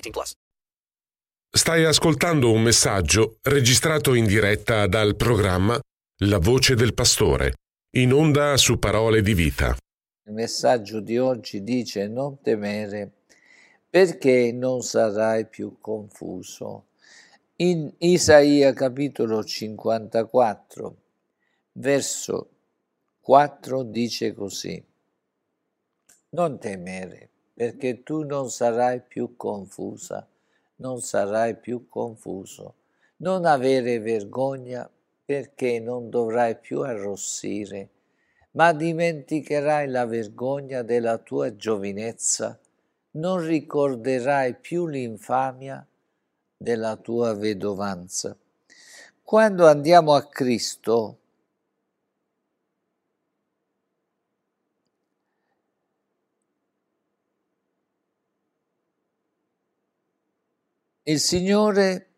18 plus. Stai ascoltando un messaggio registrato in diretta dal programma La voce del pastore, in onda su Parole di Vita. Il messaggio di oggi dice non temere perché non sarai più confuso. In Isaia capitolo 54, verso 4 dice così, non temere perché tu non sarai più confusa, non sarai più confuso, non avere vergogna perché non dovrai più arrossire, ma dimenticherai la vergogna della tua giovinezza, non ricorderai più l'infamia della tua vedovanza. Quando andiamo a Cristo, il Signore,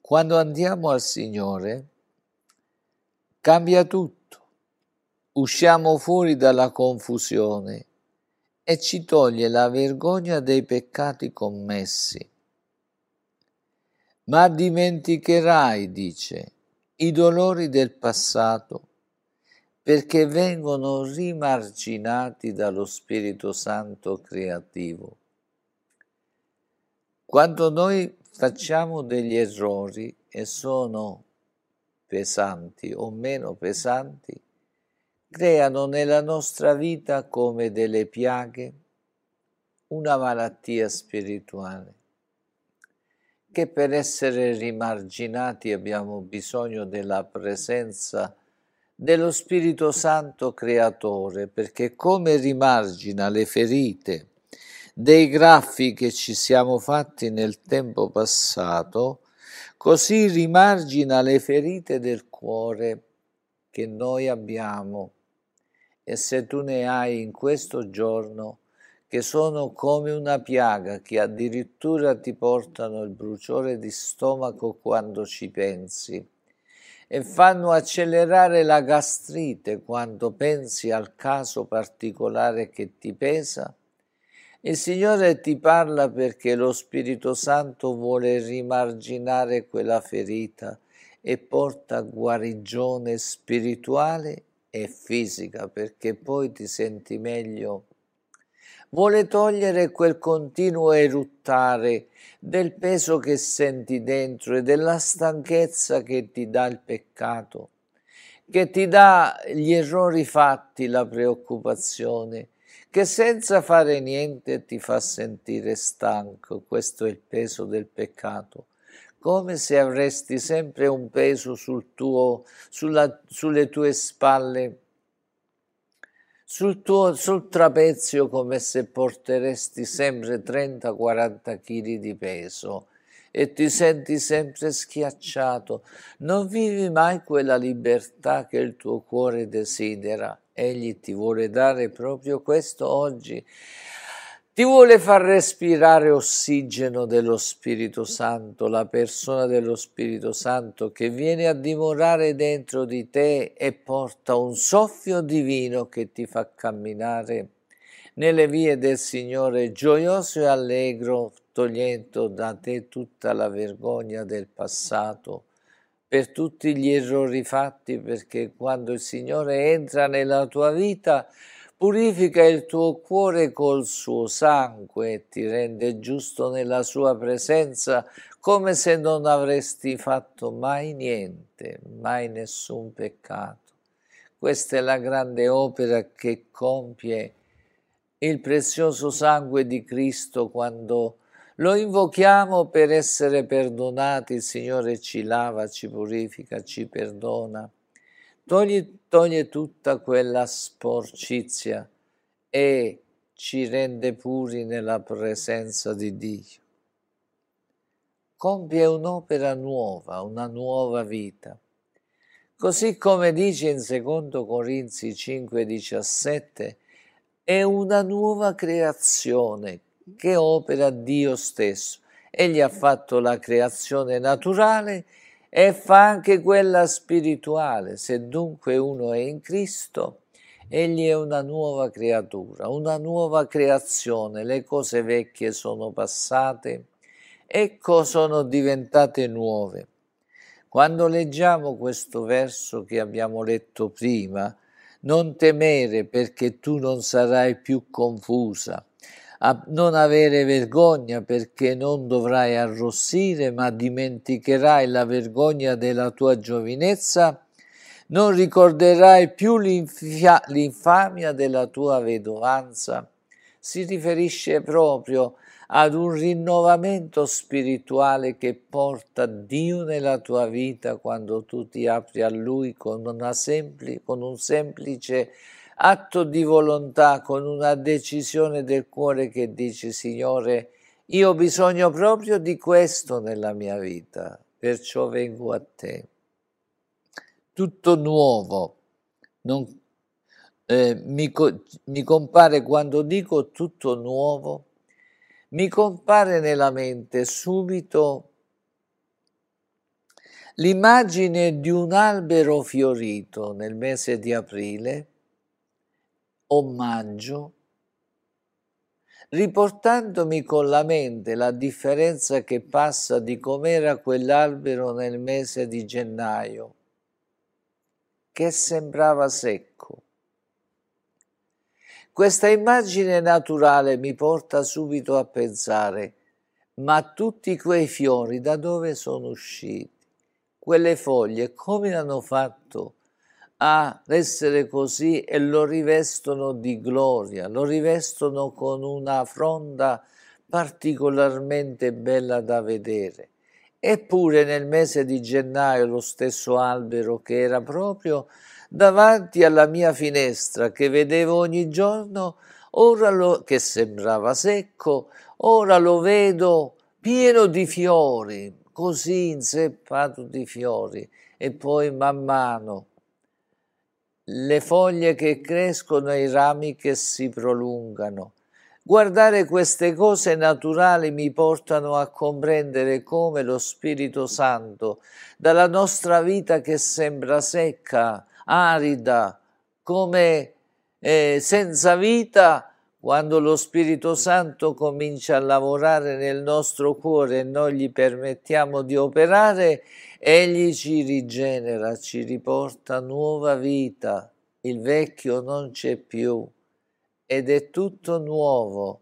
quando andiamo al Signore, cambia tutto. Usciamo fuori dalla confusione e ci toglie la vergogna dei peccati commessi ma dimenticherai, dice, i dolori del passato, perché vengono rimarginati dallo Spirito Santo creativo. Quando noi facciamo degli errori e sono pesanti o meno pesanti, creano nella nostra vita come delle piaghe una malattia spirituale che per essere rimarginati abbiamo bisogno della presenza dello Spirito Santo Creatore, perché come rimargina le ferite dei graffi che ci siamo fatti nel tempo passato, così rimargina le ferite del cuore che noi abbiamo. E se tu ne hai in questo giorno, che sono come una piaga che addirittura ti portano il bruciore di stomaco quando ci pensi e fanno accelerare la gastrite quando pensi al caso particolare che ti pesa. Il Signore ti parla perché lo Spirito Santo vuole rimarginare quella ferita e porta guarigione spirituale e fisica perché poi ti senti meglio. Vuole togliere quel continuo eruttare del peso che senti dentro e della stanchezza che ti dà il peccato, che ti dà gli errori fatti, la preoccupazione, che senza fare niente ti fa sentire stanco. Questo è il peso del peccato come se avresti sempre un peso sul tuo, sulla, sulle tue spalle sul tuo sul trapezio come se porteresti sempre 30-40 kg di peso e ti senti sempre schiacciato, non vivi mai quella libertà che il tuo cuore desidera. Egli ti vuole dare proprio questo oggi ti vuole far respirare ossigeno dello Spirito Santo, la persona dello Spirito Santo che viene a dimorare dentro di te e porta un soffio divino che ti fa camminare nelle vie del Signore gioioso e allegro, togliendo da te tutta la vergogna del passato, per tutti gli errori fatti, perché quando il Signore entra nella tua vita, purifica il tuo cuore col suo sangue e ti rende giusto nella sua presenza come se non avresti fatto mai niente, mai nessun peccato. Questa è la grande opera che compie il prezioso sangue di Cristo quando lo invochiamo per essere perdonati, il Signore ci lava, ci purifica, ci perdona toglie, toglie tutta quella sporcizia e ci rende puri nella presenza di Dio. Compie un'opera nuova, una nuova vita. Così come dice in 2 Corinzi 5:17, è una nuova creazione che opera Dio stesso. Egli ha fatto la creazione naturale e fa anche quella spirituale. Se dunque uno è in Cristo, egli è una nuova creatura, una nuova creazione. Le cose vecchie sono passate, ecco sono diventate nuove. Quando leggiamo questo verso che abbiamo letto prima, non temere perché tu non sarai più confusa, a non avere vergogna perché non dovrai arrossire, ma dimenticherai la vergogna della tua giovinezza, non ricorderai più l'infamia della tua vedovanza. Si riferisce proprio ad un rinnovamento spirituale che porta Dio nella tua vita quando tu ti apri a Lui con, sempli- con un semplice atto di volontà, con una decisione del cuore che dice Signore, io ho bisogno proprio di questo nella mia vita, perciò vengo a te. Tutto nuovo, non, eh, mi, mi compare quando dico tutto nuovo, mi compare nella mente subito l'immagine di un albero fiorito nel mese di aprile omaggio, riportandomi con la mente la differenza che passa di com'era quell'albero nel mese di gennaio, che sembrava secco. Questa immagine naturale mi porta subito a pensare, ma tutti quei fiori da dove sono usciti? Quelle foglie come hanno fatto ad essere così e lo rivestono di gloria, lo rivestono con una fronda particolarmente bella da vedere. Eppure nel mese di gennaio lo stesso albero che era proprio davanti alla mia finestra, che vedevo ogni giorno, ora lo, che sembrava secco, ora lo vedo pieno di fiori, così inzeppato di fiori, e poi man mano le foglie che crescono e i rami che si prolungano. Guardare queste cose naturali mi portano a comprendere come lo Spirito Santo, dalla nostra vita che sembra secca, arida, come eh, senza vita, quando lo Spirito Santo comincia a lavorare nel nostro cuore e noi gli permettiamo di operare, Egli ci rigenera, ci riporta nuova vita, il vecchio non c'è più ed è tutto nuovo,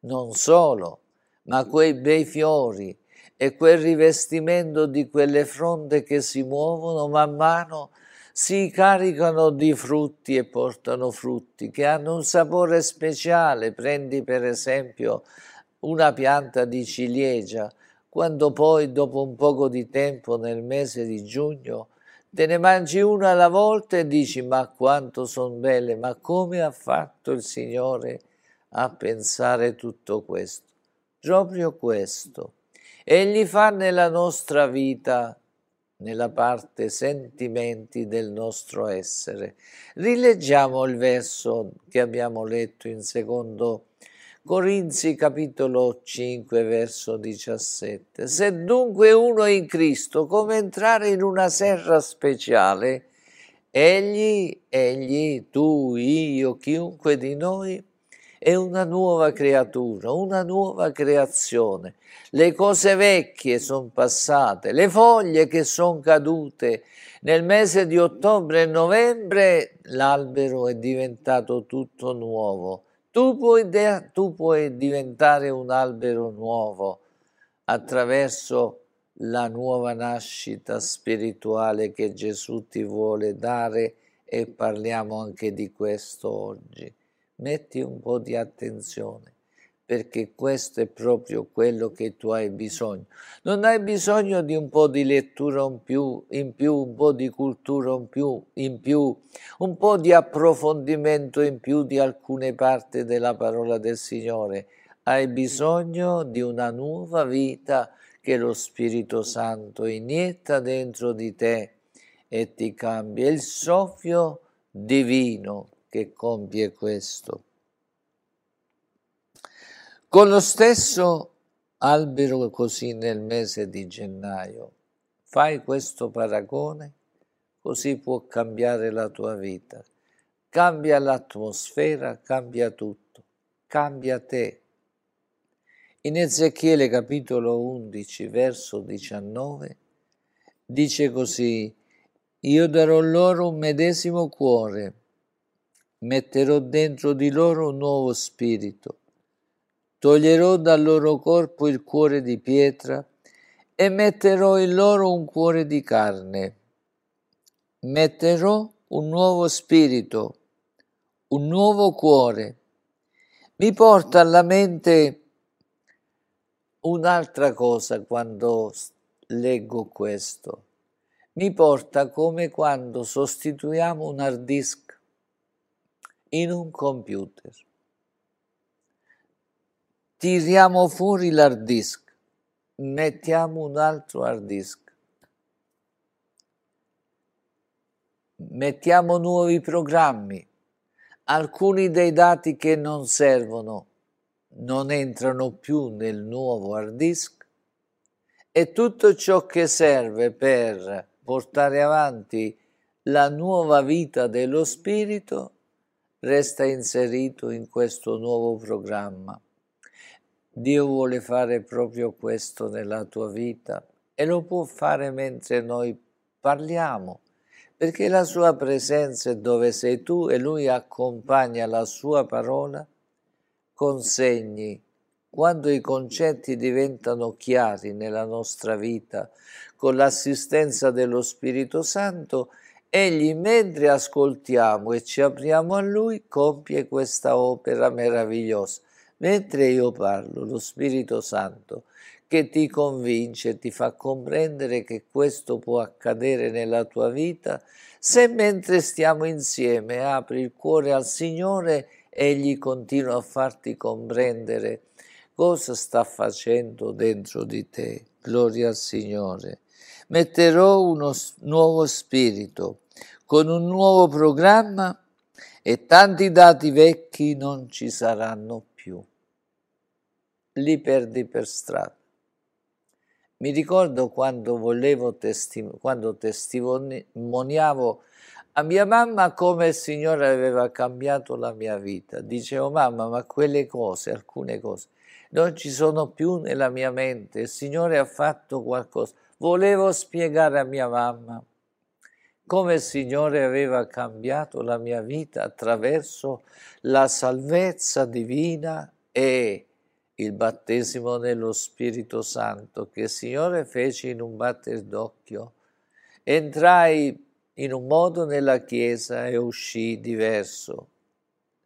non solo, ma quei bei fiori e quel rivestimento di quelle fronde che si muovono man mano si caricano di frutti e portano frutti che hanno un sapore speciale. Prendi per esempio una pianta di ciliegia, quando poi dopo un poco di tempo nel mese di giugno te ne mangi una alla volta e dici ma quanto sono belle, ma come ha fatto il Signore a pensare tutto questo? Proprio questo. Egli fa nella nostra vita, nella parte sentimenti del nostro essere. Rileggiamo il verso che abbiamo letto in secondo Corinzi capitolo 5 verso 17. Se dunque uno è in Cristo, come entrare in una serra speciale, egli, egli, tu, io, chiunque di noi, è una nuova creatura, una nuova creazione. Le cose vecchie sono passate, le foglie che sono cadute. Nel mese di ottobre e novembre l'albero è diventato tutto nuovo. Tu puoi, tu puoi diventare un albero nuovo attraverso la nuova nascita spirituale che Gesù ti vuole dare e parliamo anche di questo oggi. Metti un po' di attenzione perché questo è proprio quello che tu hai bisogno. Non hai bisogno di un po' di lettura in più, in più un po' di cultura in più, in più, un po' di approfondimento in più di alcune parti della parola del Signore. Hai bisogno di una nuova vita che lo Spirito Santo inietta dentro di te e ti cambia. Il soffio divino che compie questo. Con lo stesso albero così nel mese di gennaio, fai questo paragone, così può cambiare la tua vita. Cambia l'atmosfera, cambia tutto, cambia te. In Ezechiele capitolo 11, verso 19, dice così, io darò loro un medesimo cuore, metterò dentro di loro un nuovo spirito Toglierò dal loro corpo il cuore di pietra e metterò in loro un cuore di carne. Metterò un nuovo spirito, un nuovo cuore. Mi porta alla mente un'altra cosa quando leggo questo. Mi porta come quando sostituiamo un hard disk in un computer. Tiriamo fuori l'hard disk, mettiamo un altro hard disk, mettiamo nuovi programmi, alcuni dei dati che non servono non entrano più nel nuovo hard disk. E tutto ciò che serve per portare avanti la nuova vita dello spirito resta inserito in questo nuovo programma. Dio vuole fare proprio questo nella tua vita e lo può fare mentre noi parliamo, perché la sua presenza è dove sei tu e lui accompagna la sua parola con segni. Quando i concetti diventano chiari nella nostra vita, con l'assistenza dello Spirito Santo, egli mentre ascoltiamo e ci apriamo a lui compie questa opera meravigliosa Mentre io parlo, lo Spirito Santo che ti convince, ti fa comprendere che questo può accadere nella tua vita, se mentre stiamo insieme apri il cuore al Signore, Egli continua a farti comprendere cosa sta facendo dentro di te. Gloria al Signore. Metterò uno nuovo spirito con un nuovo programma e tanti dati vecchi non ci saranno più li perdi per strada. Mi ricordo quando volevo testim- quando testimoniavo a mia mamma come il Signore aveva cambiato la mia vita. Dicevo, mamma, ma quelle cose, alcune cose, non ci sono più nella mia mente. Il Signore ha fatto qualcosa. Volevo spiegare a mia mamma come il Signore aveva cambiato la mia vita attraverso la salvezza divina e il battesimo nello Spirito Santo che il Signore fece in un batter d'occhio. Entrai in un modo nella Chiesa e uscì diverso.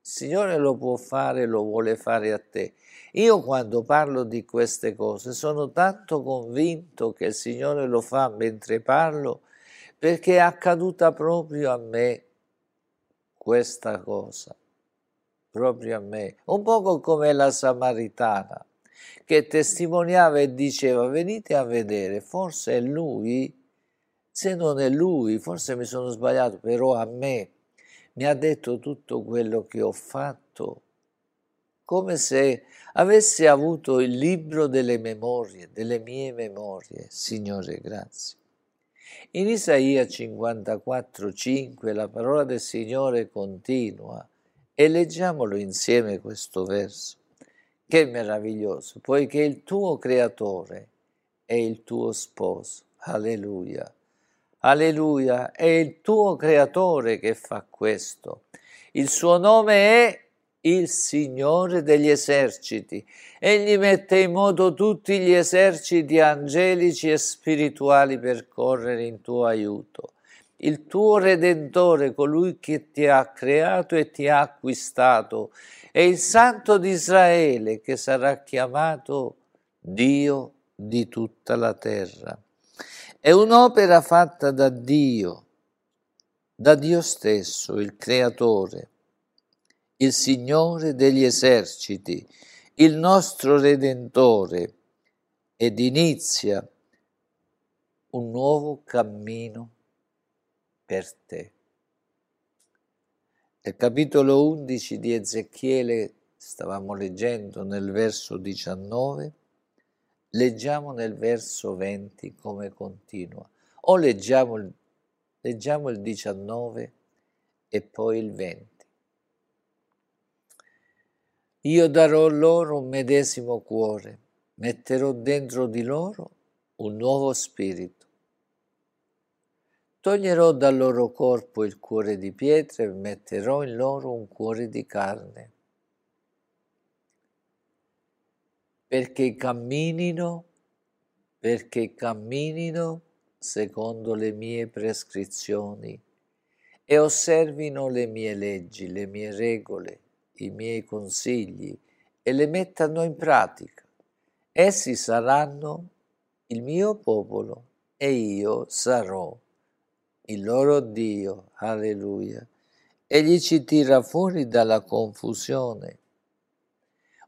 Il Signore lo può fare, lo vuole fare a te. Io quando parlo di queste cose sono tanto convinto che il Signore lo fa mentre parlo perché è accaduta proprio a me questa cosa proprio a me, un poco come la Samaritana che testimoniava e diceva venite a vedere, forse è lui, se non è lui, forse mi sono sbagliato, però a me mi ha detto tutto quello che ho fatto, come se avesse avuto il libro delle memorie, delle mie memorie, Signore, grazie. In Isaia 54, 5 la parola del Signore continua E leggiamolo insieme questo verso. Che meraviglioso, poiché il tuo creatore è il tuo sposo. Alleluia. Alleluia, è il tuo creatore che fa questo. Il suo nome è il Signore degli eserciti. Egli mette in moto tutti gli eserciti angelici e spirituali per correre in tuo aiuto. Il tuo Redentore, colui che ti ha creato e ti ha acquistato, è il Santo di Israele che sarà chiamato Dio di tutta la terra. È un'opera fatta da Dio, da Dio stesso, il Creatore, il Signore degli eserciti, il nostro Redentore, ed inizia un nuovo cammino per te. Nel capitolo 11 di Ezechiele, stavamo leggendo nel verso 19, leggiamo nel verso 20 come continua, o leggiamo leggiamo il 19 e poi il 20. Io darò loro un medesimo cuore, metterò dentro di loro un nuovo spirito. Toglierò dal loro corpo il cuore di pietra e metterò in loro un cuore di carne, perché camminino, perché camminino secondo le mie prescrizioni e osservino le mie leggi, le mie regole i miei consigli e le mettano in pratica. Essi saranno il mio popolo e io sarò il loro Dio. Alleluia. Egli ci tira fuori dalla confusione,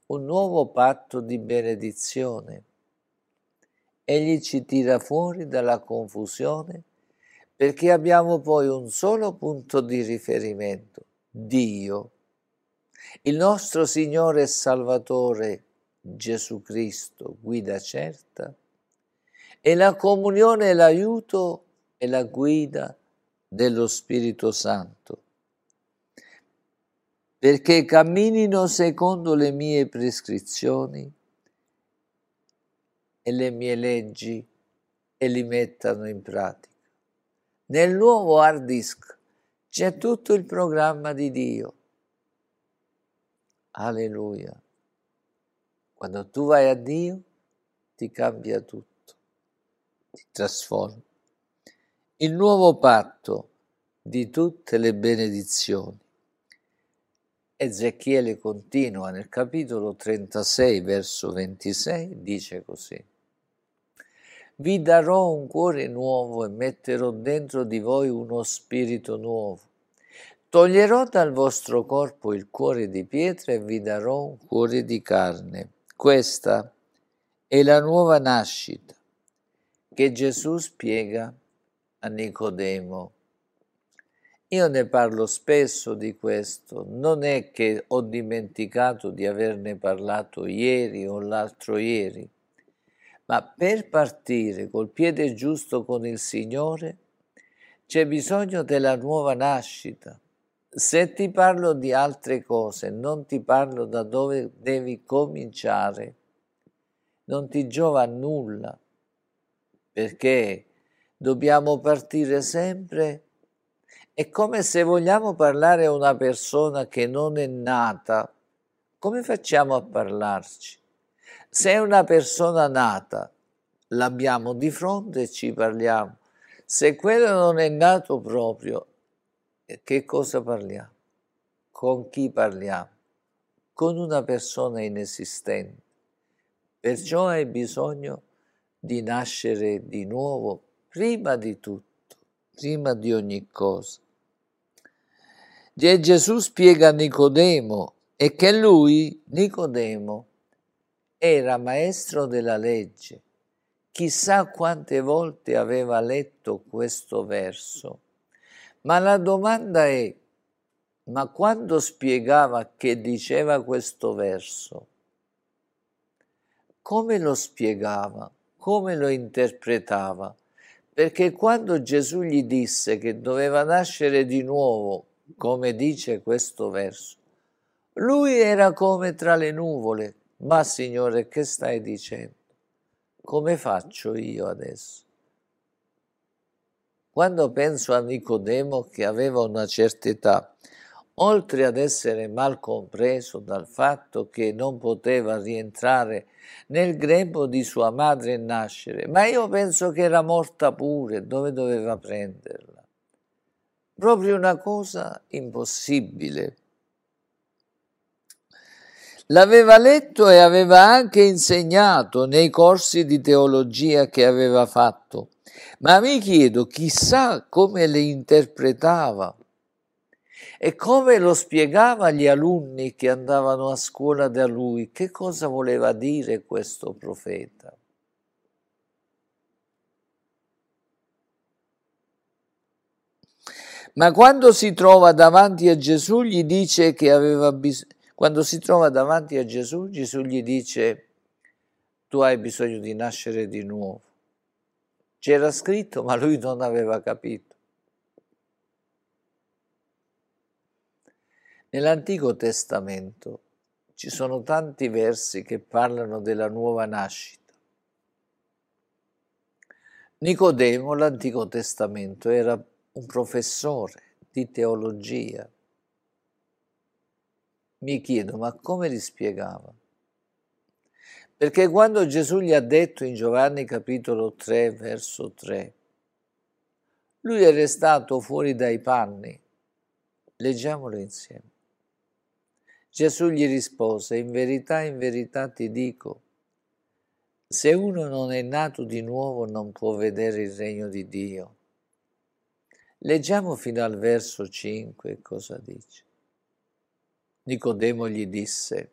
un nuovo patto di benedizione. Egli ci tira fuori dalla confusione perché abbiamo poi un solo punto di riferimento, Dio il nostro Signore e Salvatore Gesù Cristo, guida certa, e la comunione, l'aiuto e la guida dello Spirito Santo, perché camminino secondo le mie prescrizioni e le mie leggi e li mettano in pratica. Nel nuovo hard disk c'è tutto il programma di Dio Alleluia. Quando tu vai a Dio, ti cambia tutto, ti trasforma. Il nuovo patto di tutte le benedizioni. Ezechiele continua nel capitolo 36, verso 26, dice così. Vi darò un cuore nuovo e metterò dentro di voi uno spirito nuovo Toglierò dal vostro corpo il cuore di pietra e vi darò un cuore di carne. Questa è la nuova nascita che Gesù spiega a Nicodemo. Io ne parlo spesso di questo, non è che ho dimenticato di averne parlato ieri o l'altro ieri, ma per partire col piede giusto con il Signore c'è bisogno della nuova nascita se ti parlo di altre cose, non ti parlo da dove devi cominciare, non ti giova nulla, perché dobbiamo partire sempre. È come se vogliamo parlare a una persona che non è nata, come facciamo a parlarci? Se è una persona nata, l'abbiamo di fronte e ci parliamo. Se quello non è nato proprio, che cosa parliamo? Con chi parliamo? Con una persona inesistente. Perciò hai bisogno di nascere di nuovo prima di tutto, prima di ogni cosa. E Gesù spiega a Nicodemo e che lui, Nicodemo, era maestro della legge. Chissà quante volte aveva letto questo verso ma la domanda è, ma quando spiegava che diceva questo verso, come lo spiegava, come lo interpretava? Perché quando Gesù gli disse che doveva nascere di nuovo, come dice questo verso, Lui era come tra le nuvole. Ma Signore, che stai dicendo? Come faccio io adesso? Quando penso a Nicodemo che aveva una certa età, oltre ad essere mal compreso dal fatto che non poteva rientrare nel grembo di sua madre e nascere, ma io penso che era morta pure, dove doveva prenderla? Proprio una cosa impossibile. L'aveva letto e aveva anche insegnato nei corsi di teologia che aveva fatto, ma mi chiedo chissà come le interpretava e come lo spiegava agli alunni che andavano a scuola da lui, che cosa voleva dire questo profeta. Ma quando si trova davanti a Gesù gli dice che aveva bisogno, quando si trova davanti a Gesù, Gesù gli dice tu hai bisogno di nascere di nuovo. C'era scritto, ma lui non aveva capito. Nell'Antico Testamento ci sono tanti versi che parlano della nuova nascita. Nicodemo, l'Antico Testamento, era un professore di teologia. Mi chiedo, ma come li spiegava? Perché quando Gesù gli ha detto in Giovanni capitolo 3, verso 3, lui è restato fuori dai panni. Leggiamolo insieme. Gesù gli rispose, in verità, in verità ti dico, se uno non è nato di nuovo non può vedere il regno di Dio. Leggiamo fino al verso 5 cosa dice. Nicodemo gli disse,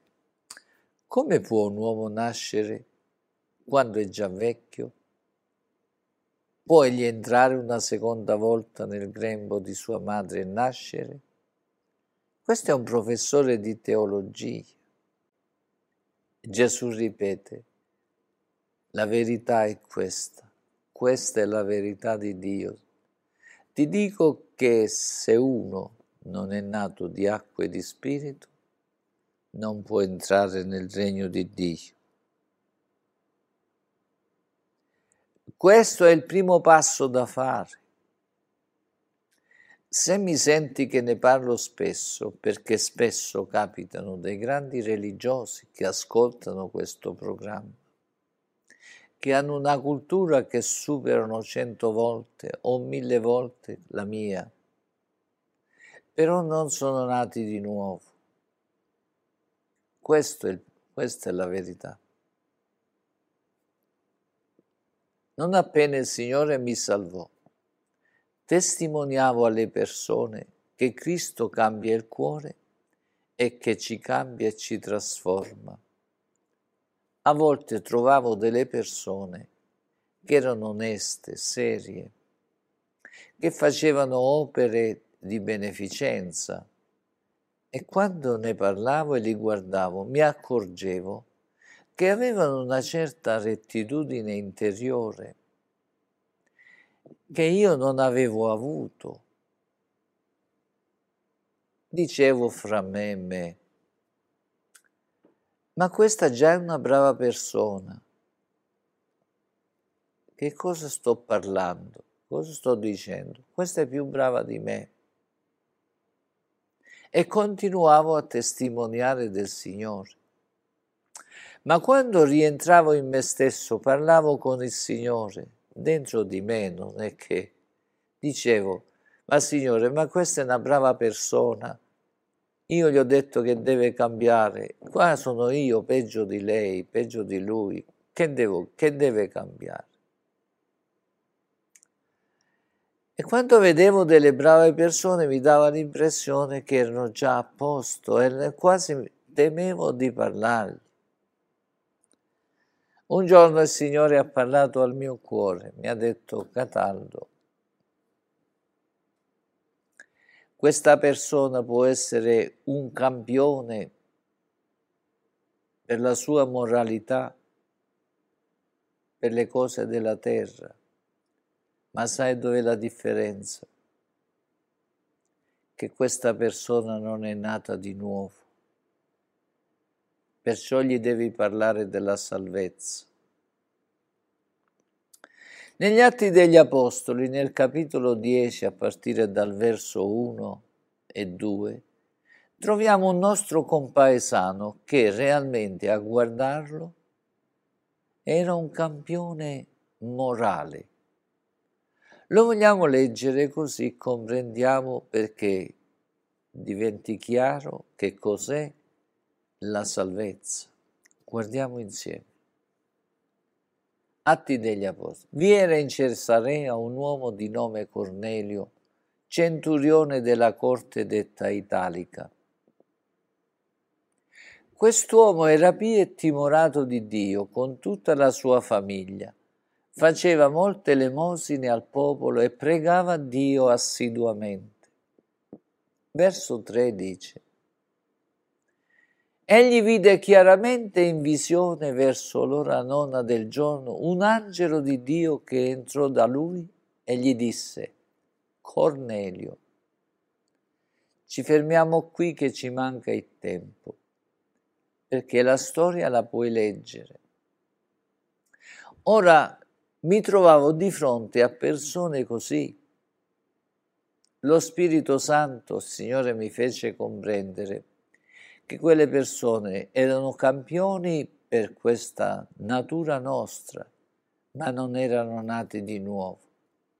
come può un uomo nascere quando è già vecchio? Può egli entrare una seconda volta nel grembo di sua madre e nascere? Questo è un professore di teologia. Gesù ripete, la verità è questa, questa è la verità di Dio. Ti dico che se uno non è nato di acqua e di spirito, non può entrare nel regno di Dio. Questo è il primo passo da fare. Se mi senti che ne parlo spesso, perché spesso capitano dei grandi religiosi che ascoltano questo programma, che hanno una cultura che superano cento volte o mille volte la mia, però non sono nati di nuovo. È, questa è la verità. Non appena il Signore mi salvò, testimoniavo alle persone che Cristo cambia il cuore e che ci cambia e ci trasforma. A volte trovavo delle persone che erano oneste, serie, che facevano opere di beneficenza e quando ne parlavo e li guardavo mi accorgevo che avevano una certa rettitudine interiore che io non avevo avuto. Dicevo fra me e me, ma questa già è una brava persona. Che cosa sto parlando? Cosa sto dicendo? Questa è più brava di me. E continuavo a testimoniare del Signore. Ma quando rientravo in me stesso, parlavo con il Signore dentro di me non è che dicevo, ma Signore, ma questa è una brava persona, io gli ho detto che deve cambiare, qua sono io peggio di lei, peggio di lui, che, devo, che deve cambiare? E quando vedevo delle brave persone mi dava l'impressione che erano già a posto e quasi temevo di parlargli. Un giorno il Signore ha parlato al mio cuore, mi ha detto Cataldo, questa persona può essere un campione per la sua moralità, per le cose della terra, ma sai dov'è la differenza? Che questa persona non è nata di nuovo perciò gli devi parlare della salvezza. Negli Atti degli Apostoli, nel capitolo 10, a partire dal verso 1 e 2, troviamo un nostro compaesano che realmente a guardarlo era un campione morale. Lo vogliamo leggere così comprendiamo perché diventi chiaro che cos'è la salvezza. Guardiamo insieme. Atti degli Apostoli. Vi era in Cesarea un uomo di nome Cornelio, centurione della corte detta italica. Quest'uomo era pio e timorato di Dio con tutta la sua famiglia. Faceva molte elemosine al popolo e pregava Dio assiduamente. Verso 3 dice Egli vide chiaramente in visione verso l'ora nona del giorno un angelo di Dio che entrò da lui e gli disse, Cornelio, ci fermiamo qui che ci manca il tempo, perché la storia la puoi leggere. Ora mi trovavo di fronte a persone così. Lo Spirito Santo, Signore, mi fece comprendere che quelle persone erano campioni per questa natura nostra, ma non erano nati di nuovo.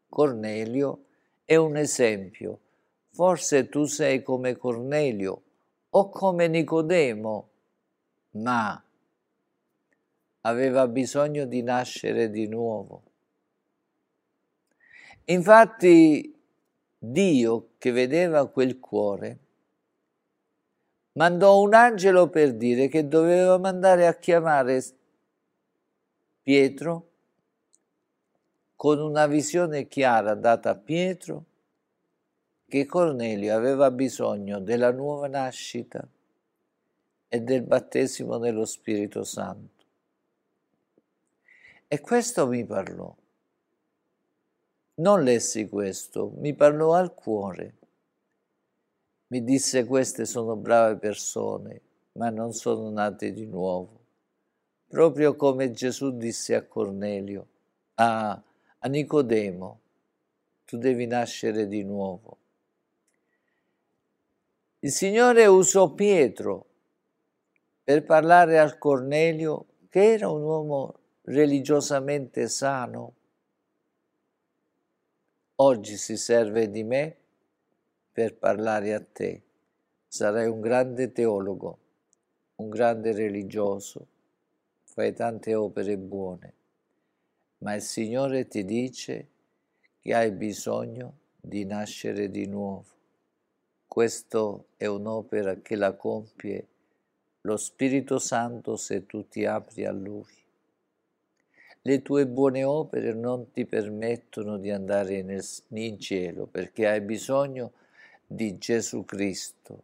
Cornelio è un esempio. Forse tu sei come Cornelio o come Nicodemo, ma aveva bisogno di nascere di nuovo. Infatti Dio che vedeva quel cuore mandò un angelo per dire che doveva mandare a chiamare Pietro con una visione chiara data a Pietro che Cornelio aveva bisogno della nuova nascita e del battesimo nello Spirito Santo. E questo mi parlò. Non lessi questo, mi parlò al cuore mi disse queste sono brave persone, ma non sono nate di nuovo. Proprio come Gesù disse a Cornelio, a, a Nicodemo, tu devi nascere di nuovo. Il Signore usò Pietro per parlare al Cornelio, che era un uomo religiosamente sano. Oggi si serve di me per parlare a te. Sarai un grande teologo, un grande religioso, fai tante opere buone, ma il Signore ti dice che hai bisogno di nascere di nuovo. Questa è un'opera che la compie lo Spirito Santo se tu ti apri a Lui. Le tue buone opere non ti permettono di andare nel, in cielo perché hai bisogno di Gesù Cristo,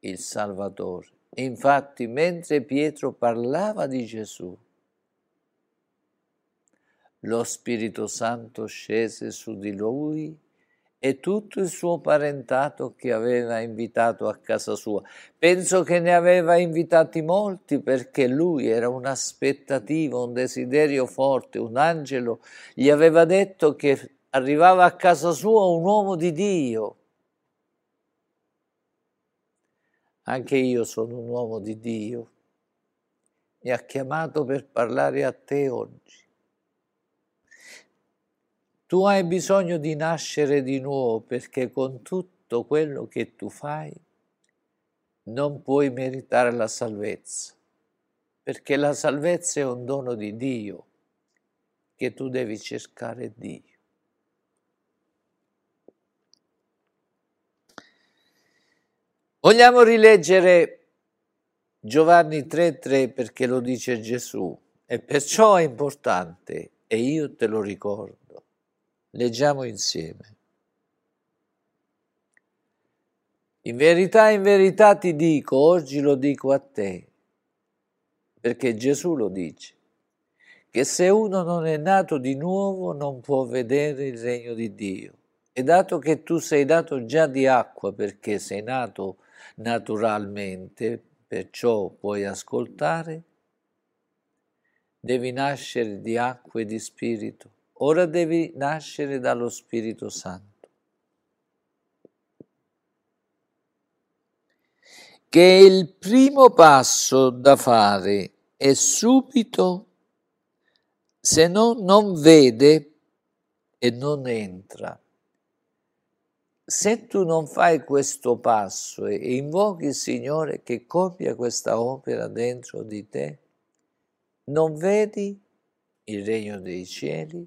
il Salvatore. Infatti, mentre Pietro parlava di Gesù, lo Spirito Santo scese su di lui e tutto il suo parentato che aveva invitato a casa sua. Penso che ne aveva invitati molti perché lui era un'aspettativa, un desiderio forte. Un angelo gli aveva detto che arrivava a casa sua un uomo di Dio Anche io sono un uomo di Dio. Mi ha chiamato per parlare a te oggi. Tu hai bisogno di nascere di nuovo perché con tutto quello che tu fai non puoi meritare la salvezza, perché la salvezza è un dono di Dio che tu devi cercare Dio. Vogliamo rileggere Giovanni 3:3 perché lo dice Gesù e perciò è importante e io te lo ricordo. Leggiamo insieme. In verità, in verità ti dico, oggi lo dico a te, perché Gesù lo dice, che se uno non è nato di nuovo non può vedere il regno di Dio. E dato che tu sei nato già di acqua perché sei nato naturalmente perciò puoi ascoltare, devi nascere di acqua e di spirito, ora devi nascere dallo Spirito Santo. Che il primo passo da fare è subito, se no non vede e non entra. Se tu non fai questo passo e invochi il Signore che compia questa opera dentro di te, non vedi il regno dei cieli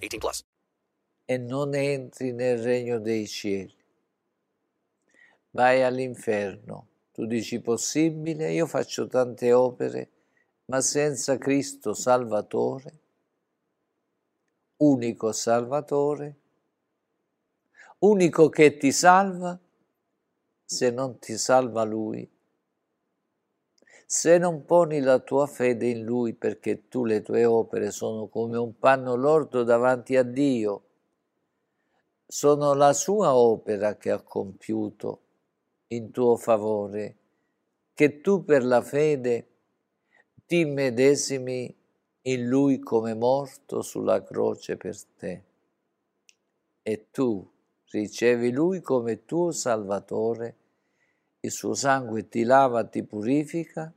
18 plus. E non entri nel regno dei cieli. Vai all'inferno. Tu dici possibile? Io faccio tante opere, ma senza Cristo Salvatore, unico Salvatore, unico che ti salva, se non ti salva Lui, se non poni la tua fede in Lui perché tu le tue opere sono come un panno lordo davanti a Dio, sono la sua opera che ha compiuto in tuo favore, che tu per la fede ti medesimi in Lui come morto sulla croce per te. E tu ricevi Lui come tuo Salvatore il suo sangue ti lava, ti purifica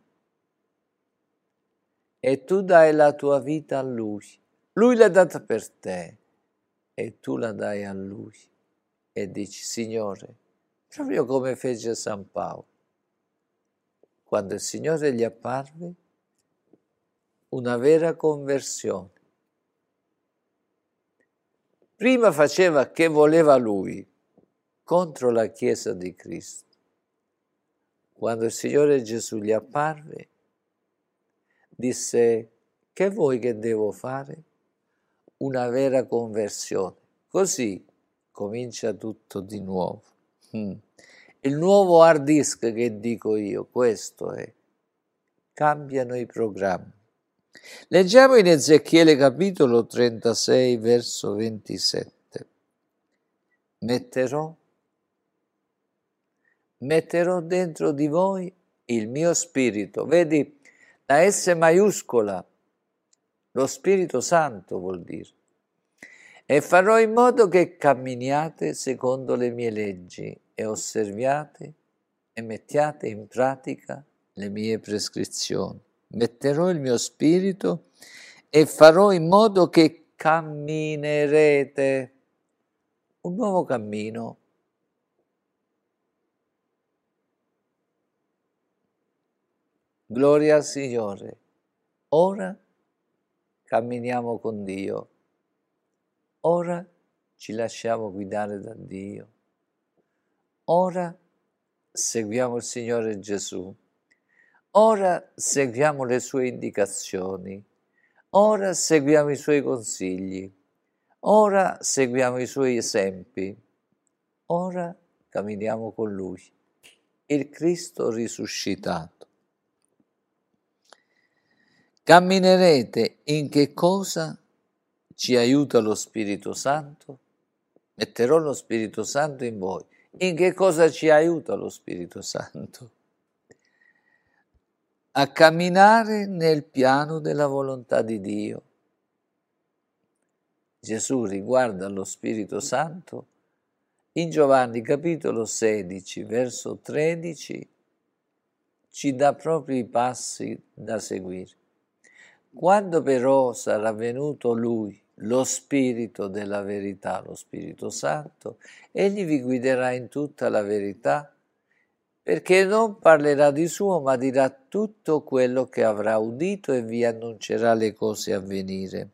e tu dai la tua vita a Lui. Lui l'ha data per te e tu la dai a Lui e dici, Signore, proprio come fece San Paolo, quando il Signore gli apparve, una vera conversione. Prima faceva che voleva lui contro la Chiesa di Cristo quando il Signore Gesù gli apparve, disse, che vuoi che devo fare? Una vera conversione. Così comincia tutto di nuovo. Mm. Il nuovo hard disk che dico io, questo è. Cambiano i programmi. Leggiamo in Ezechiele capitolo 36, verso 27. Metterò metterò dentro di voi il mio spirito. Vedi, la S maiuscola, lo Spirito Santo vuol dire. E farò in modo che camminiate secondo le mie leggi e osserviate e mettiate in pratica le mie prescrizioni. Metterò il mio spirito e farò in modo che camminerete un nuovo cammino Gloria al Signore. Ora camminiamo con Dio. Ora ci lasciamo guidare da Dio. Ora seguiamo il Signore Gesù. Ora seguiamo le sue indicazioni. Ora seguiamo i suoi consigli. Ora seguiamo i suoi esempi. Ora camminiamo con Lui, il Cristo risuscitato. Camminerete in che cosa ci aiuta lo Spirito Santo? Metterò lo Spirito Santo in voi. In che cosa ci aiuta lo Spirito Santo? A camminare nel piano della volontà di Dio. Gesù riguarda lo Spirito Santo in Giovanni capitolo 16, verso 13, ci dà proprio i passi da seguire. Quando però sarà venuto Lui, lo Spirito della verità, lo Spirito Santo, Egli vi guiderà in tutta la verità, perché non parlerà di suo, ma dirà tutto quello che avrà udito e vi annuncerà le cose a venire.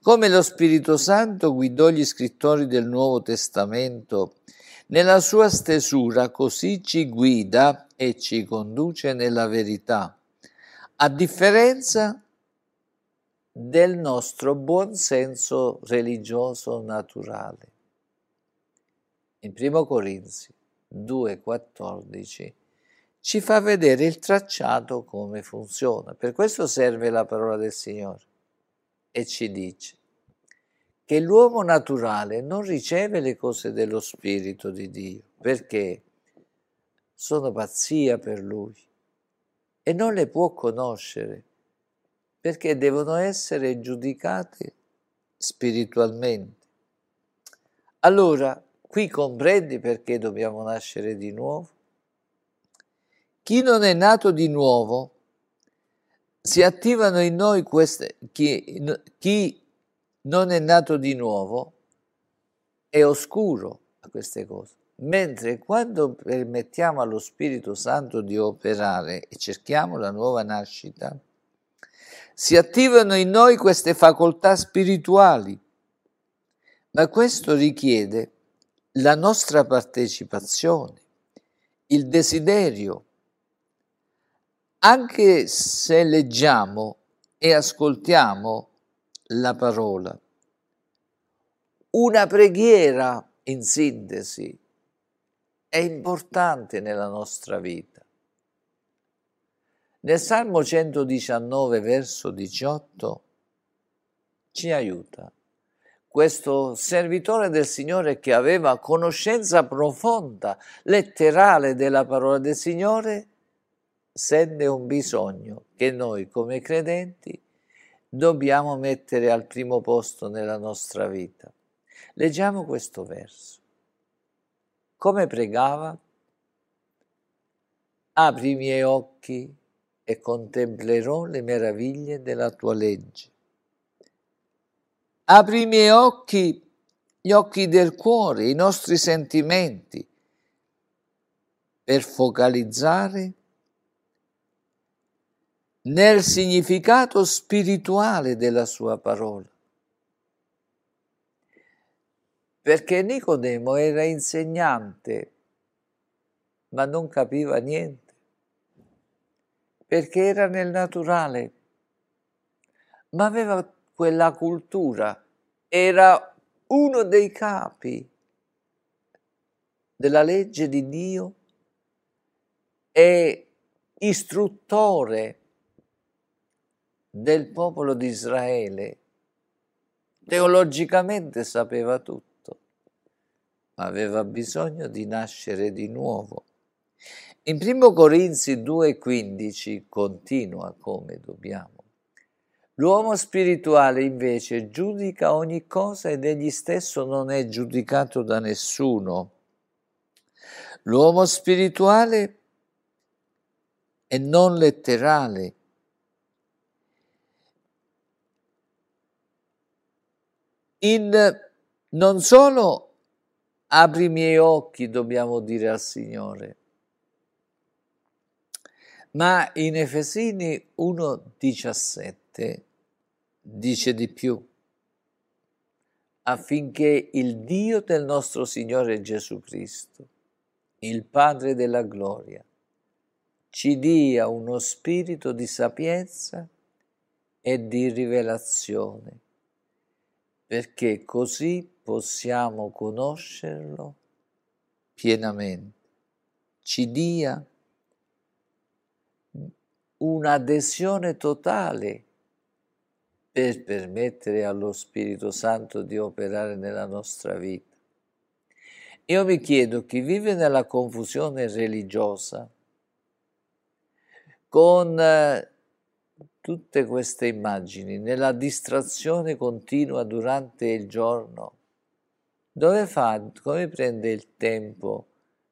Come lo Spirito Santo guidò gli scrittori del Nuovo Testamento nella sua stesura, così ci guida e ci conduce nella verità, a differenza del nostro buon senso religioso naturale. In 1 Corinzi 2,14 ci fa vedere il tracciato come funziona. Per questo serve la parola del Signore e ci dice che l'uomo naturale non riceve le cose dello Spirito di Dio perché sono pazzia per lui e non le può conoscere perché devono essere giudicate spiritualmente. Allora, qui comprendi perché dobbiamo nascere di nuovo? Chi non è nato di nuovo, si attivano in noi queste, chi, chi non è nato di nuovo è oscuro a queste cose. Mentre quando permettiamo allo Spirito Santo di operare e cerchiamo la nuova nascita, si attivano in noi queste facoltà spirituali, ma questo richiede la nostra partecipazione, il desiderio. Anche se leggiamo e ascoltiamo la parola. Una preghiera, in sintesi, è importante nella nostra vita. Nel Salmo 119, verso 18, ci aiuta. Questo servitore del Signore che aveva conoscenza profonda, letterale della parola del Signore, sente un bisogno che noi come credenti dobbiamo mettere al primo posto nella nostra vita. Leggiamo questo verso. Come pregava? Apri i miei occhi e contemplerò le meraviglie della tua legge. Apri i miei occhi, gli occhi del cuore, i nostri sentimenti, per focalizzare nel significato spirituale della sua parola. Perché Nicodemo era insegnante, ma non capiva niente, perché era nel naturale, ma aveva quella cultura, era uno dei capi della legge di Dio e istruttore del popolo di Israele. Teologicamente sapeva tutto, ma aveva bisogno di nascere di nuovo. In 1 Corinzi 2,15 continua come dobbiamo. L'uomo spirituale invece giudica ogni cosa ed egli stesso non è giudicato da nessuno. L'uomo spirituale è non letterale, in non solo apri i miei occhi, dobbiamo dire al Signore, ma in Efesini 1,17 dice di più, affinché il Dio del nostro Signore Gesù Cristo, il Padre della gloria, ci dia uno spirito di sapienza e di rivelazione perché così possiamo conoscerlo pienamente. Ci dia un'adesione totale per permettere allo Spirito Santo di operare nella nostra vita. Io mi chiedo chi vive nella confusione religiosa, con eh, tutte queste immagini nella distrazione continua durante il giorno, dove fa, come prende il tempo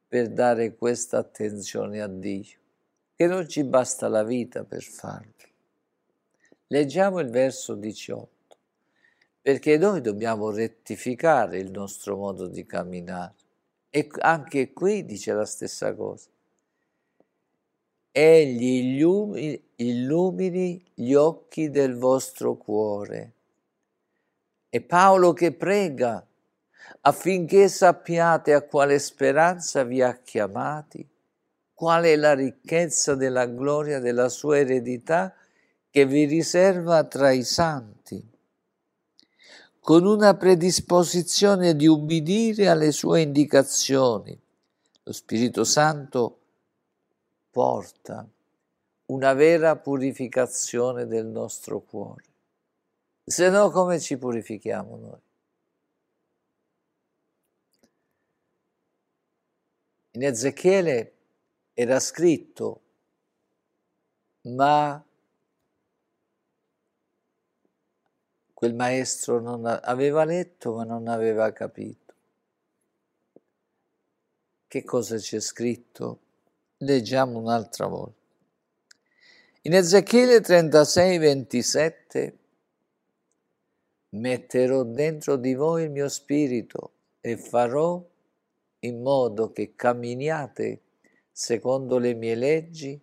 per dare questa attenzione a Dio? Che non ci basta la vita per farlo. Leggiamo il verso 18, perché noi dobbiamo rettificare il nostro modo di camminare. E anche qui dice la stessa cosa. Egli illumini gli occhi del vostro cuore. È Paolo che prega affinché sappiate a quale speranza vi ha chiamati, qual è la ricchezza della gloria della sua eredità che vi riserva tra i santi, con una predisposizione di ubbidire alle sue indicazioni. Lo Spirito Santo porta una vera purificazione del nostro cuore. Se no, come ci purifichiamo noi? In Ezechiele era scritto, ma Quel maestro non aveva letto ma non aveva capito. Che cosa c'è scritto? Leggiamo un'altra volta. In Ezechiele 36, 27 metterò dentro di voi il mio spirito e farò in modo che camminiate secondo le mie leggi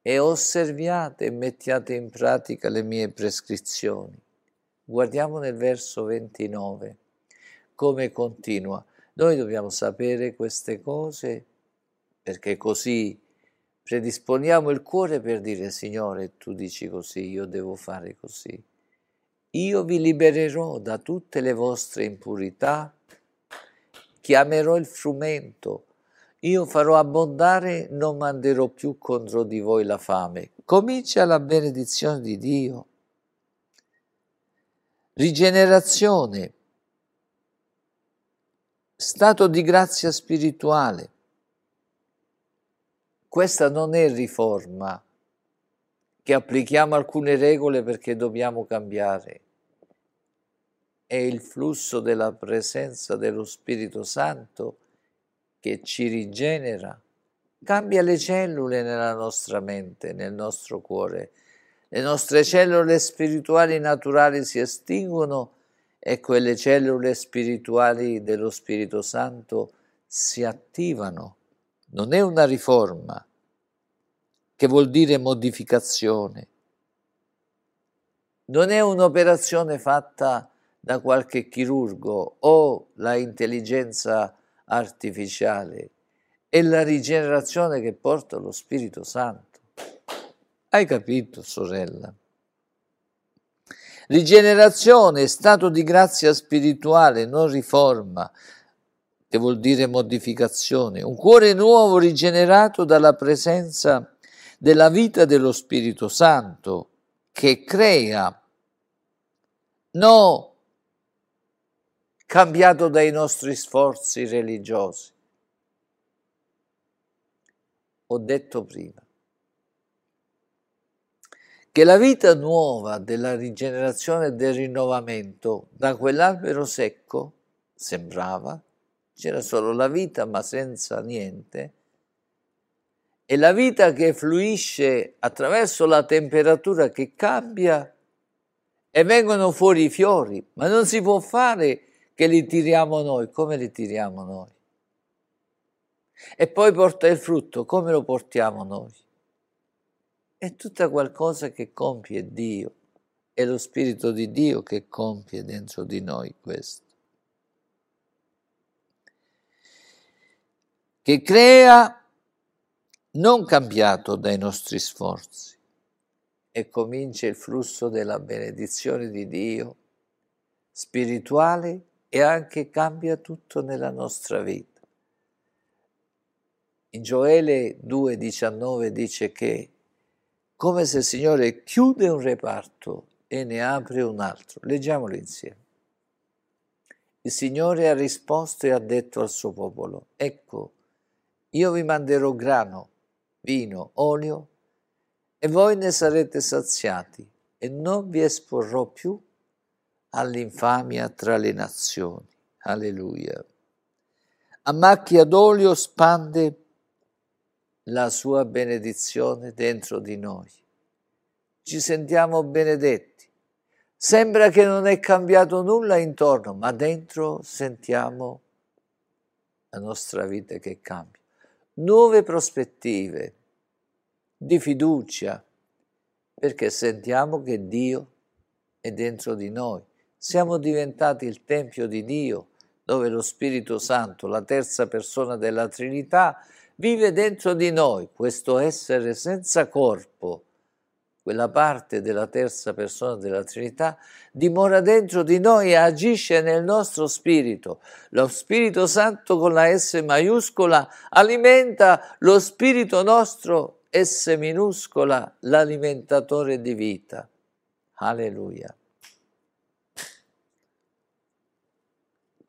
e osserviate e mettiate in pratica le mie prescrizioni. Guardiamo nel verso 29 come continua. Noi dobbiamo sapere queste cose perché così predisponiamo il cuore per dire Signore, tu dici così, io devo fare così. Io vi libererò da tutte le vostre impurità, chiamerò il frumento, io farò abbondare, non manderò più contro di voi la fame. Comincia la benedizione di Dio rigenerazione, stato di grazia spirituale. Questa non è riforma che applichiamo alcune regole perché dobbiamo cambiare. È il flusso della presenza dello Spirito Santo che ci rigenera, cambia le cellule nella nostra mente, nel nostro cuore, le nostre cellule spirituali naturali si estinguono e quelle cellule spirituali dello Spirito Santo si attivano. Non è una riforma, che vuol dire modificazione. Non è un'operazione fatta da qualche chirurgo o la intelligenza artificiale, è la rigenerazione che porta lo Spirito Santo. Hai capito, sorella? Rigenerazione, stato di grazia spirituale, non riforma, che vuol dire modificazione. Un cuore nuovo rigenerato dalla presenza della vita dello Spirito Santo, che crea, non cambiato dai nostri sforzi religiosi. Ho detto prima che la vita nuova della rigenerazione e del rinnovamento da quell'albero secco sembrava, c'era solo la vita ma senza niente, e la vita che fluisce attraverso la temperatura che cambia e vengono fuori i fiori, ma non si può fare che li tiriamo noi, come li tiriamo noi? E poi porta il frutto, come lo portiamo noi? è tutta qualcosa che compie Dio, è lo Spirito di Dio che compie dentro di noi questo. Che crea non cambiato dai nostri sforzi e comincia il flusso della benedizione di Dio spirituale e anche cambia tutto nella nostra vita. In Gioele 2,19 dice che come se il Signore chiude un reparto e ne apre un altro. Leggiamolo insieme. Il Signore ha risposto e ha detto al suo popolo, ecco, io vi manderò grano, vino, olio, e voi ne sarete saziati, e non vi esporrò più all'infamia tra le nazioni. Alleluia. A macchia d'olio spande la sua benedizione dentro di noi. Ci sentiamo benedetti. Sembra che non è cambiato nulla intorno, ma dentro sentiamo la nostra vita che cambia. Nuove prospettive di fiducia, perché sentiamo che Dio è dentro di noi. Siamo diventati il Tempio di Dio, dove lo Spirito Santo, la terza persona della Trinità, vive dentro di noi, questo essere senza corpo, quella parte della terza persona della Trinità, dimora dentro di noi e agisce nel nostro spirito. Lo Spirito Santo con la S maiuscola alimenta lo spirito nostro, S minuscola, l'alimentatore di vita. Alleluia.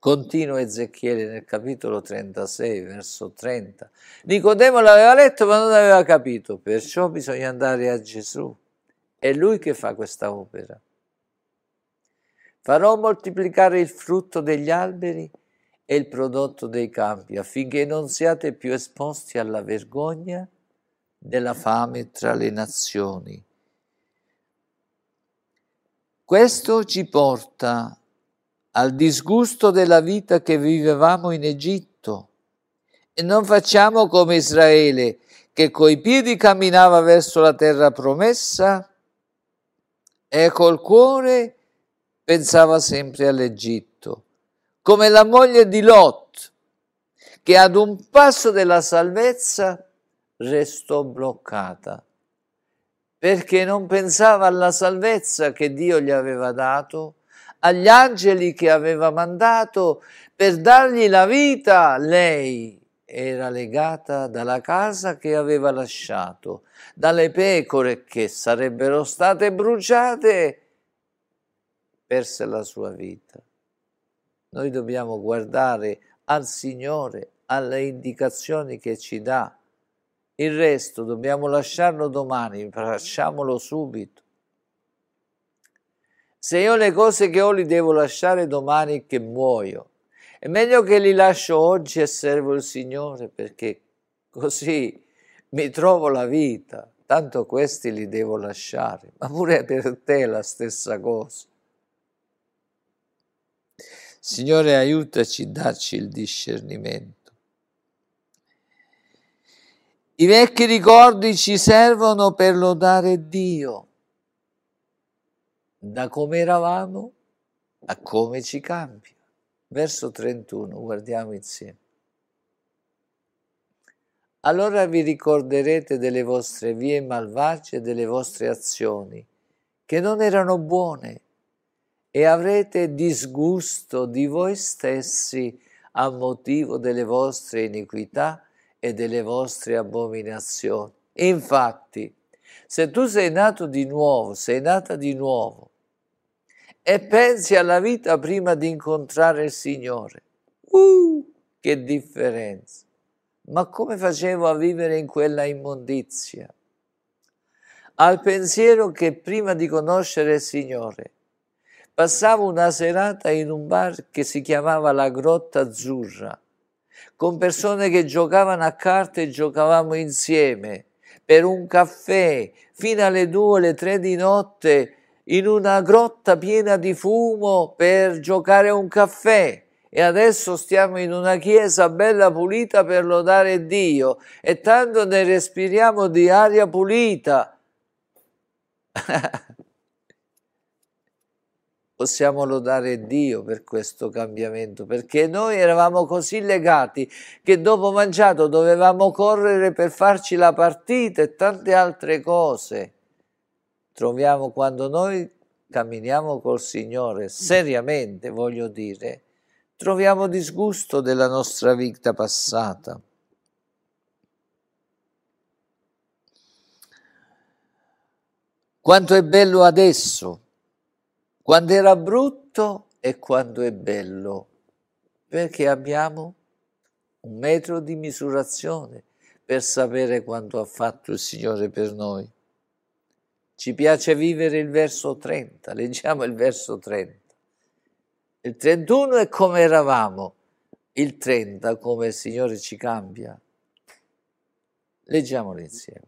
Continua Ezechiele nel capitolo 36, verso 30. Nicodemo l'aveva letto ma non aveva capito, perciò bisogna andare a Gesù. È lui che fa questa opera. Farò moltiplicare il frutto degli alberi e il prodotto dei campi, affinché non siate più esposti alla vergogna della fame tra le nazioni. Questo ci porta al disgusto della vita che vivevamo in Egitto. E non facciamo come Israele, che coi piedi camminava verso la terra promessa e col cuore pensava sempre all'Egitto, come la moglie di Lot, che ad un passo della salvezza restò bloccata, perché non pensava alla salvezza che Dio gli aveva dato, agli angeli che aveva mandato per dargli la vita, lei era legata dalla casa che aveva lasciato, dalle pecore che sarebbero state bruciate, perse la sua vita. Noi dobbiamo guardare al Signore, alle indicazioni che ci dà. Il resto dobbiamo lasciarlo domani, facciamolo subito. Se io le cose che ho li devo lasciare domani che muoio, è meglio che li lascio oggi e servo il Signore perché così mi trovo la vita. Tanto questi li devo lasciare, ma pure per te è la stessa cosa. Signore, aiutaci, dacci il discernimento. I vecchi ricordi ci servono per lodare Dio da come eravamo a come ci cambia. Verso 31, guardiamo insieme. Allora vi ricorderete delle vostre vie malvagie delle vostre azioni, che non erano buone, e avrete disgusto di voi stessi a motivo delle vostre iniquità e delle vostre abominazioni. Infatti, se tu sei nato di nuovo, sei nata di nuovo, e pensi alla vita prima di incontrare il Signore. Uh, che differenza! Ma come facevo a vivere in quella immondizia? Al pensiero che prima di conoscere il Signore passavo una serata in un bar che si chiamava La Grotta Azzurra, con persone che giocavano a carte e giocavamo insieme per un caffè fino alle due, alle tre di notte in una grotta piena di fumo per giocare un caffè. E adesso stiamo in una chiesa bella pulita per lodare Dio. E tanto ne respiriamo di aria pulita. Possiamo lodare Dio per questo cambiamento, perché noi eravamo così legati che dopo mangiato dovevamo correre per farci la partita e tante altre cose troviamo quando noi camminiamo col Signore seriamente, voglio dire, troviamo disgusto della nostra vita passata. Quanto è bello adesso, quando era brutto e quando è bello, perché abbiamo un metro di misurazione per sapere quanto ha fatto il Signore per noi. Ci piace vivere il verso 30, leggiamo il verso 30. Il 31 è come eravamo, il 30 come il Signore ci cambia. Leggiamolo insieme.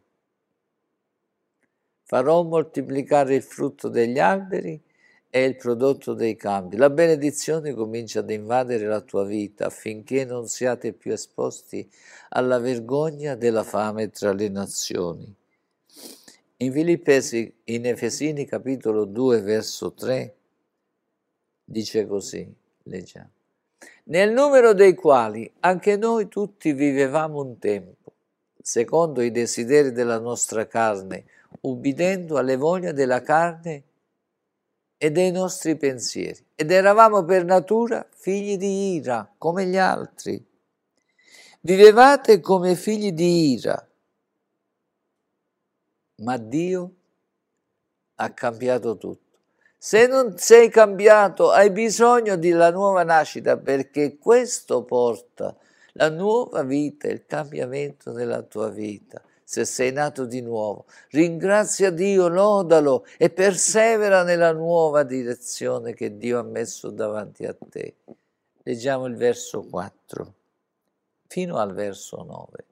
Farò moltiplicare il frutto degli alberi e il prodotto dei campi. La benedizione comincia ad invadere la tua vita affinché non siate più esposti alla vergogna della fame tra le nazioni. In Filippesi, in Efesini capitolo 2 verso 3 dice così, leggiamo. Nel numero dei quali anche noi tutti vivevamo un tempo, secondo i desideri della nostra carne, ubbidendo alle voglie della carne e dei nostri pensieri. Ed eravamo per natura figli di ira, come gli altri. Vivevate come figli di ira, ma Dio ha cambiato tutto. Se non sei cambiato, hai bisogno della nuova nascita perché questo porta la nuova vita, il cambiamento della tua vita se sei nato di nuovo. Ringrazia Dio, lodalo e persevera nella nuova direzione che Dio ha messo davanti a te. Leggiamo il verso 4 fino al verso 9.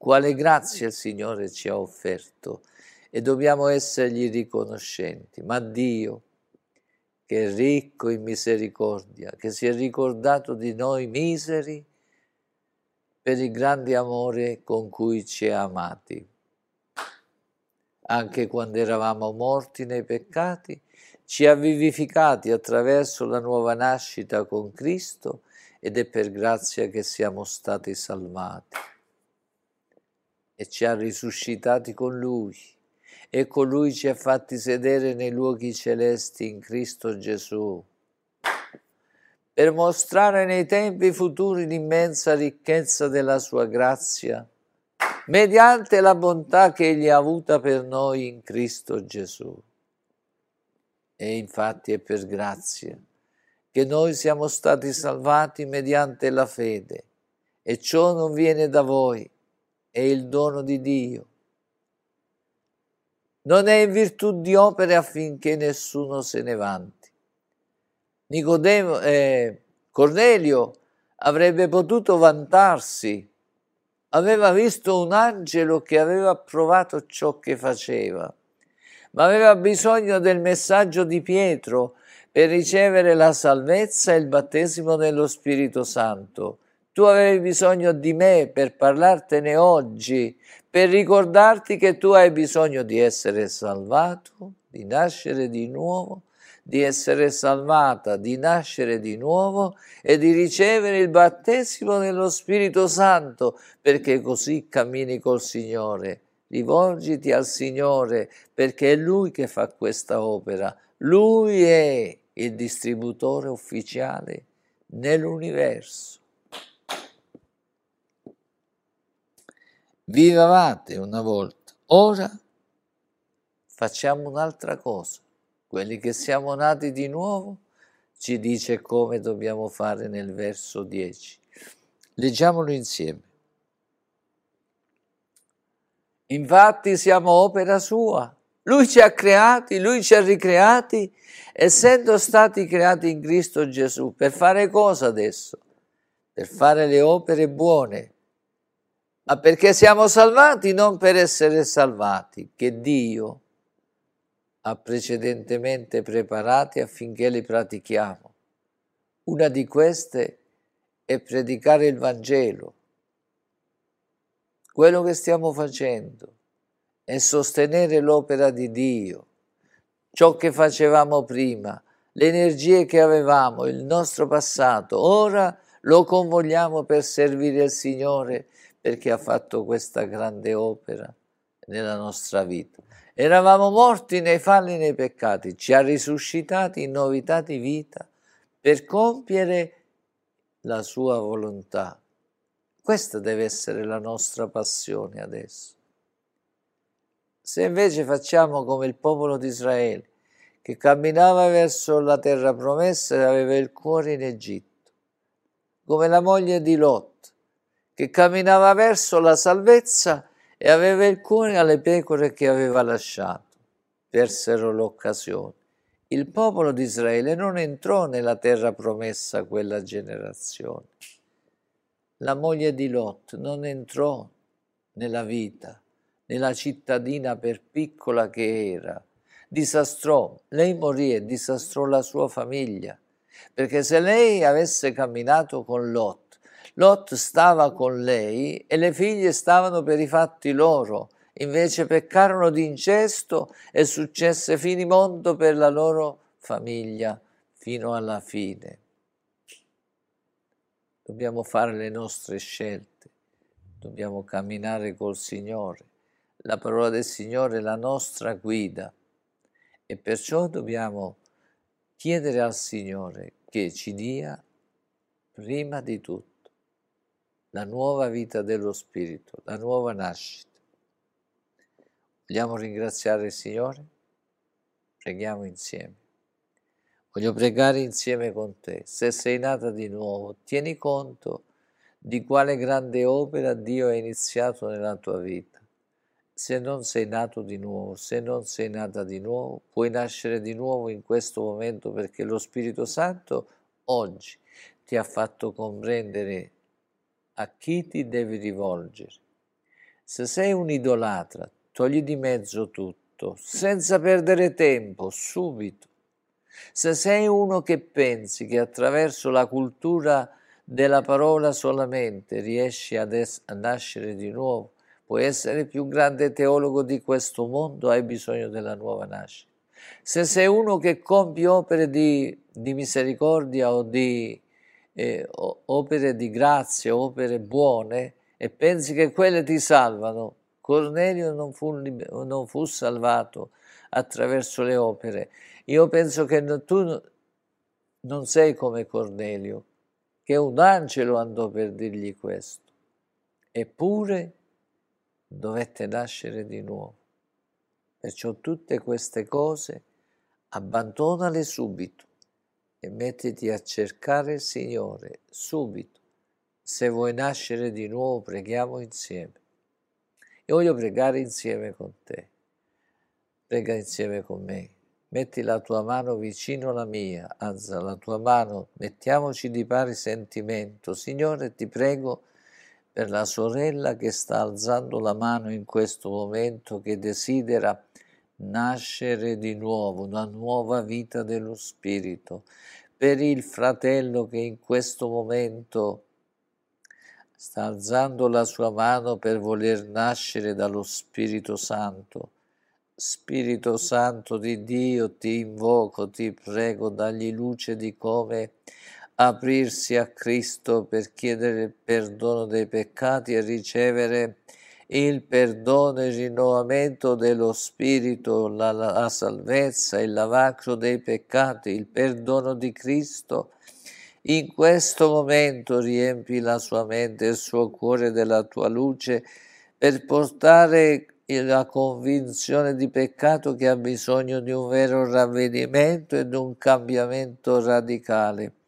Quale grazia il Signore ci ha offerto e dobbiamo essergli riconoscenti. Ma Dio, che è ricco in misericordia, che si è ricordato di noi miseri, per il grande amore con cui ci ha amati. Anche quando eravamo morti nei peccati, ci ha vivificati attraverso la nuova nascita con Cristo ed è per grazia che siamo stati salvati. E ci ha risuscitati con Lui e con Lui ci ha fatti sedere nei luoghi celesti in Cristo Gesù per mostrare nei tempi futuri l'immensa ricchezza della sua grazia, mediante la bontà che egli ha avuta per noi in Cristo Gesù. E infatti è per grazia che noi siamo stati salvati mediante la fede, e ciò non viene da voi, è il dono di Dio. Non è in virtù di opere affinché nessuno se ne vanti Nicodemo, eh, Cornelio avrebbe potuto vantarsi, aveva visto un angelo che aveva provato ciò che faceva, ma aveva bisogno del messaggio di Pietro per ricevere la salvezza e il battesimo nello Spirito Santo. Tu avevi bisogno di me per parlartene oggi, per ricordarti che tu hai bisogno di essere salvato, di nascere di nuovo di essere salvata, di nascere di nuovo e di ricevere il battesimo nello Spirito Santo, perché così cammini col Signore. Rivolgiti al Signore, perché è Lui che fa questa opera. Lui è il distributore ufficiale nell'universo. Vivavate una volta, ora facciamo un'altra cosa quelli che siamo nati di nuovo, ci dice come dobbiamo fare nel verso 10. Leggiamolo insieme. Infatti siamo opera sua. Lui ci ha creati, lui ci ha ricreati, essendo stati creati in Cristo Gesù. Per fare cosa adesso? Per fare le opere buone. Ma perché siamo salvati? Non per essere salvati, che Dio ha precedentemente preparati affinché li pratichiamo. Una di queste è predicare il Vangelo. Quello che stiamo facendo è sostenere l'opera di Dio, ciò che facevamo prima, le energie che avevamo, il nostro passato. Ora lo convogliamo per servire il Signore perché ha fatto questa grande opera nella nostra vita. Eravamo morti nei falli e nei peccati, ci ha risuscitati in novità di vita per compiere la sua volontà. Questa deve essere la nostra passione adesso. Se invece facciamo come il popolo di Israele, che camminava verso la terra promessa e aveva il cuore in Egitto, come la moglie di Lot, che camminava verso la salvezza e aveva il cuore alle pecore che aveva lasciato. Persero l'occasione il popolo di Israele non entrò nella terra promessa quella generazione. La moglie di Lot non entrò nella vita, nella cittadina per piccola che era. Disastrò, lei morì e disastrò la sua famiglia, perché se lei avesse camminato con Lot, Lot stava con lei e le figlie stavano per i fatti loro, invece peccarono di incesto e successe finimondo per la loro famiglia fino alla fine. Dobbiamo fare le nostre scelte, dobbiamo camminare col Signore. La parola del Signore è la nostra guida e perciò dobbiamo chiedere al Signore che ci dia prima di tutto la nuova vita dello Spirito, la nuova nascita. Vogliamo ringraziare il Signore? Preghiamo insieme. Voglio pregare insieme con te. Se sei nata di nuovo, tieni conto di quale grande opera Dio ha iniziato nella tua vita. Se non sei nato di nuovo, se non sei nata di nuovo, puoi nascere di nuovo in questo momento perché lo Spirito Santo oggi ti ha fatto comprendere a chi ti devi rivolgere. Se sei un idolatra, togli di mezzo tutto, senza perdere tempo, subito. Se sei uno che pensi che attraverso la cultura della parola solamente riesci ad es- a nascere di nuovo, puoi essere il più grande teologo di questo mondo, hai bisogno della nuova nascita. Se sei uno che compie opere di, di misericordia o di eh, opere di grazia, opere buone, e pensi che quelle ti salvano, Cornelio non fu, non fu salvato attraverso le opere. Io penso che tu non sei come Cornelio, che un angelo andò per dirgli questo. Eppure dovette nascere di nuovo. Perciò tutte queste cose abbandonale subito e mettiti a cercare il Signore subito. Se vuoi nascere di nuovo, preghiamo insieme. E voglio pregare insieme con te. Prega insieme con me. Metti la tua mano vicino alla mia, alza la tua mano, mettiamoci di pari sentimento. Signore, ti prego per la sorella che sta alzando la mano in questo momento, che desidera nascere di nuovo, una nuova vita dello Spirito, per il fratello che in questo momento sta alzando la sua mano per voler nascere dallo Spirito Santo. Spirito Santo di Dio, ti invoco, ti prego, dagli luce di come aprirsi a Cristo per chiedere il perdono dei peccati e ricevere il perdono e il rinnovamento dello Spirito, la, la, salvezza, il lavaggio dei peccati, il perdono di Cristo in questo momento riempi la sua mente e il suo cuore della tua luce per portare la convinzione di peccato che ha bisogno di un vero ravvedimento e di un cambiamento radicale.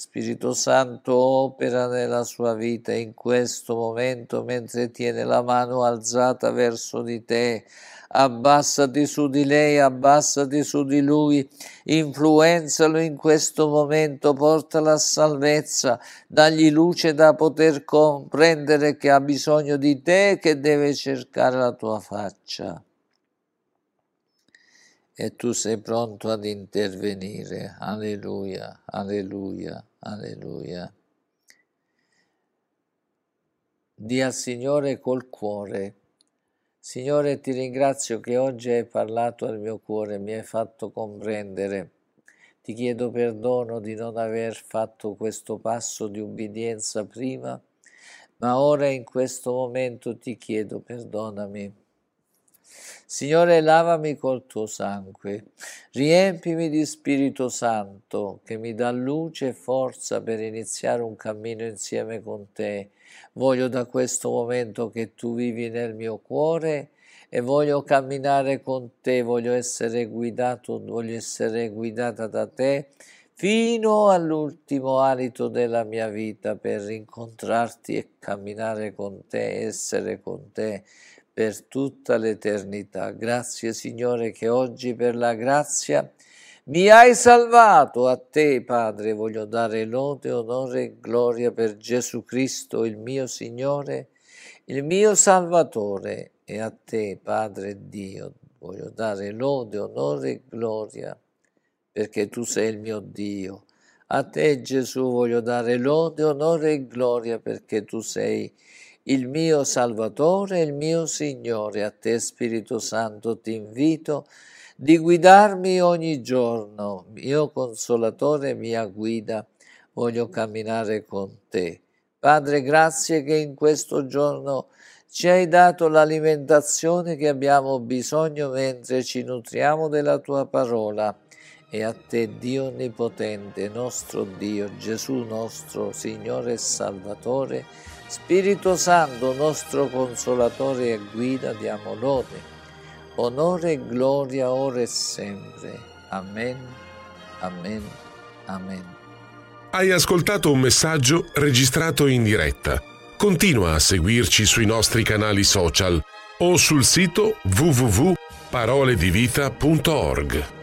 Spirito Santo opera nella sua vita in questo momento mentre tiene la mano alzata verso di te abbassati su di lei, abbassati su di lui, influenzalo in questo momento, portala a salvezza, dagli luce da poter comprendere che ha bisogno di te, che deve cercare la tua faccia. E tu sei pronto ad intervenire. Alleluia, alleluia, alleluia. Dì al Signore col cuore Signore, ti ringrazio che oggi hai parlato al mio cuore, mi hai fatto comprendere. Ti chiedo perdono di non aver fatto questo passo di ubbidienza prima, ma ora in questo momento ti chiedo perdonami. Signore, lavami col tuo sangue, riempimi di Spirito Santo che mi dà luce e forza per iniziare un cammino insieme con te. Voglio da questo momento che tu vivi nel mio cuore e voglio camminare con te, voglio essere guidato, voglio essere guidata da te fino all'ultimo alito della mia vita per incontrarti e camminare con te, essere con te per tutta l'eternità. Grazie Signore che oggi per la grazia Mi hai salvato, a te, Padre, voglio dare lode, onore e gloria per Gesù Cristo, il mio Signore, il mio Salvatore, e a te, Padre Dio, voglio dare lode, onore e gloria, perché tu sei il mio Dio. A te, Gesù, voglio dare lode, onore e gloria, perché tu sei il mio Salvatore e il mio Signore. A te, Spirito Santo, ti invito di guidarmi ogni giorno, mio consolatore, mia guida, voglio camminare con te. Padre, grazie che in questo giorno ci hai dato l'alimentazione che abbiamo bisogno mentre ci nutriamo della tua parola. E a te, Dio Onnipotente, nostro Dio, Gesù nostro Signore e Salvatore, Spirito Santo, nostro Consolatore e Guida, diamo lode onore e gloria ora e sempre. Amen, amen, amen. Hai ascoltato un messaggio registrato in diretta. Continua a seguirci sui nostri canali social o sul sito www.paroledivita.org.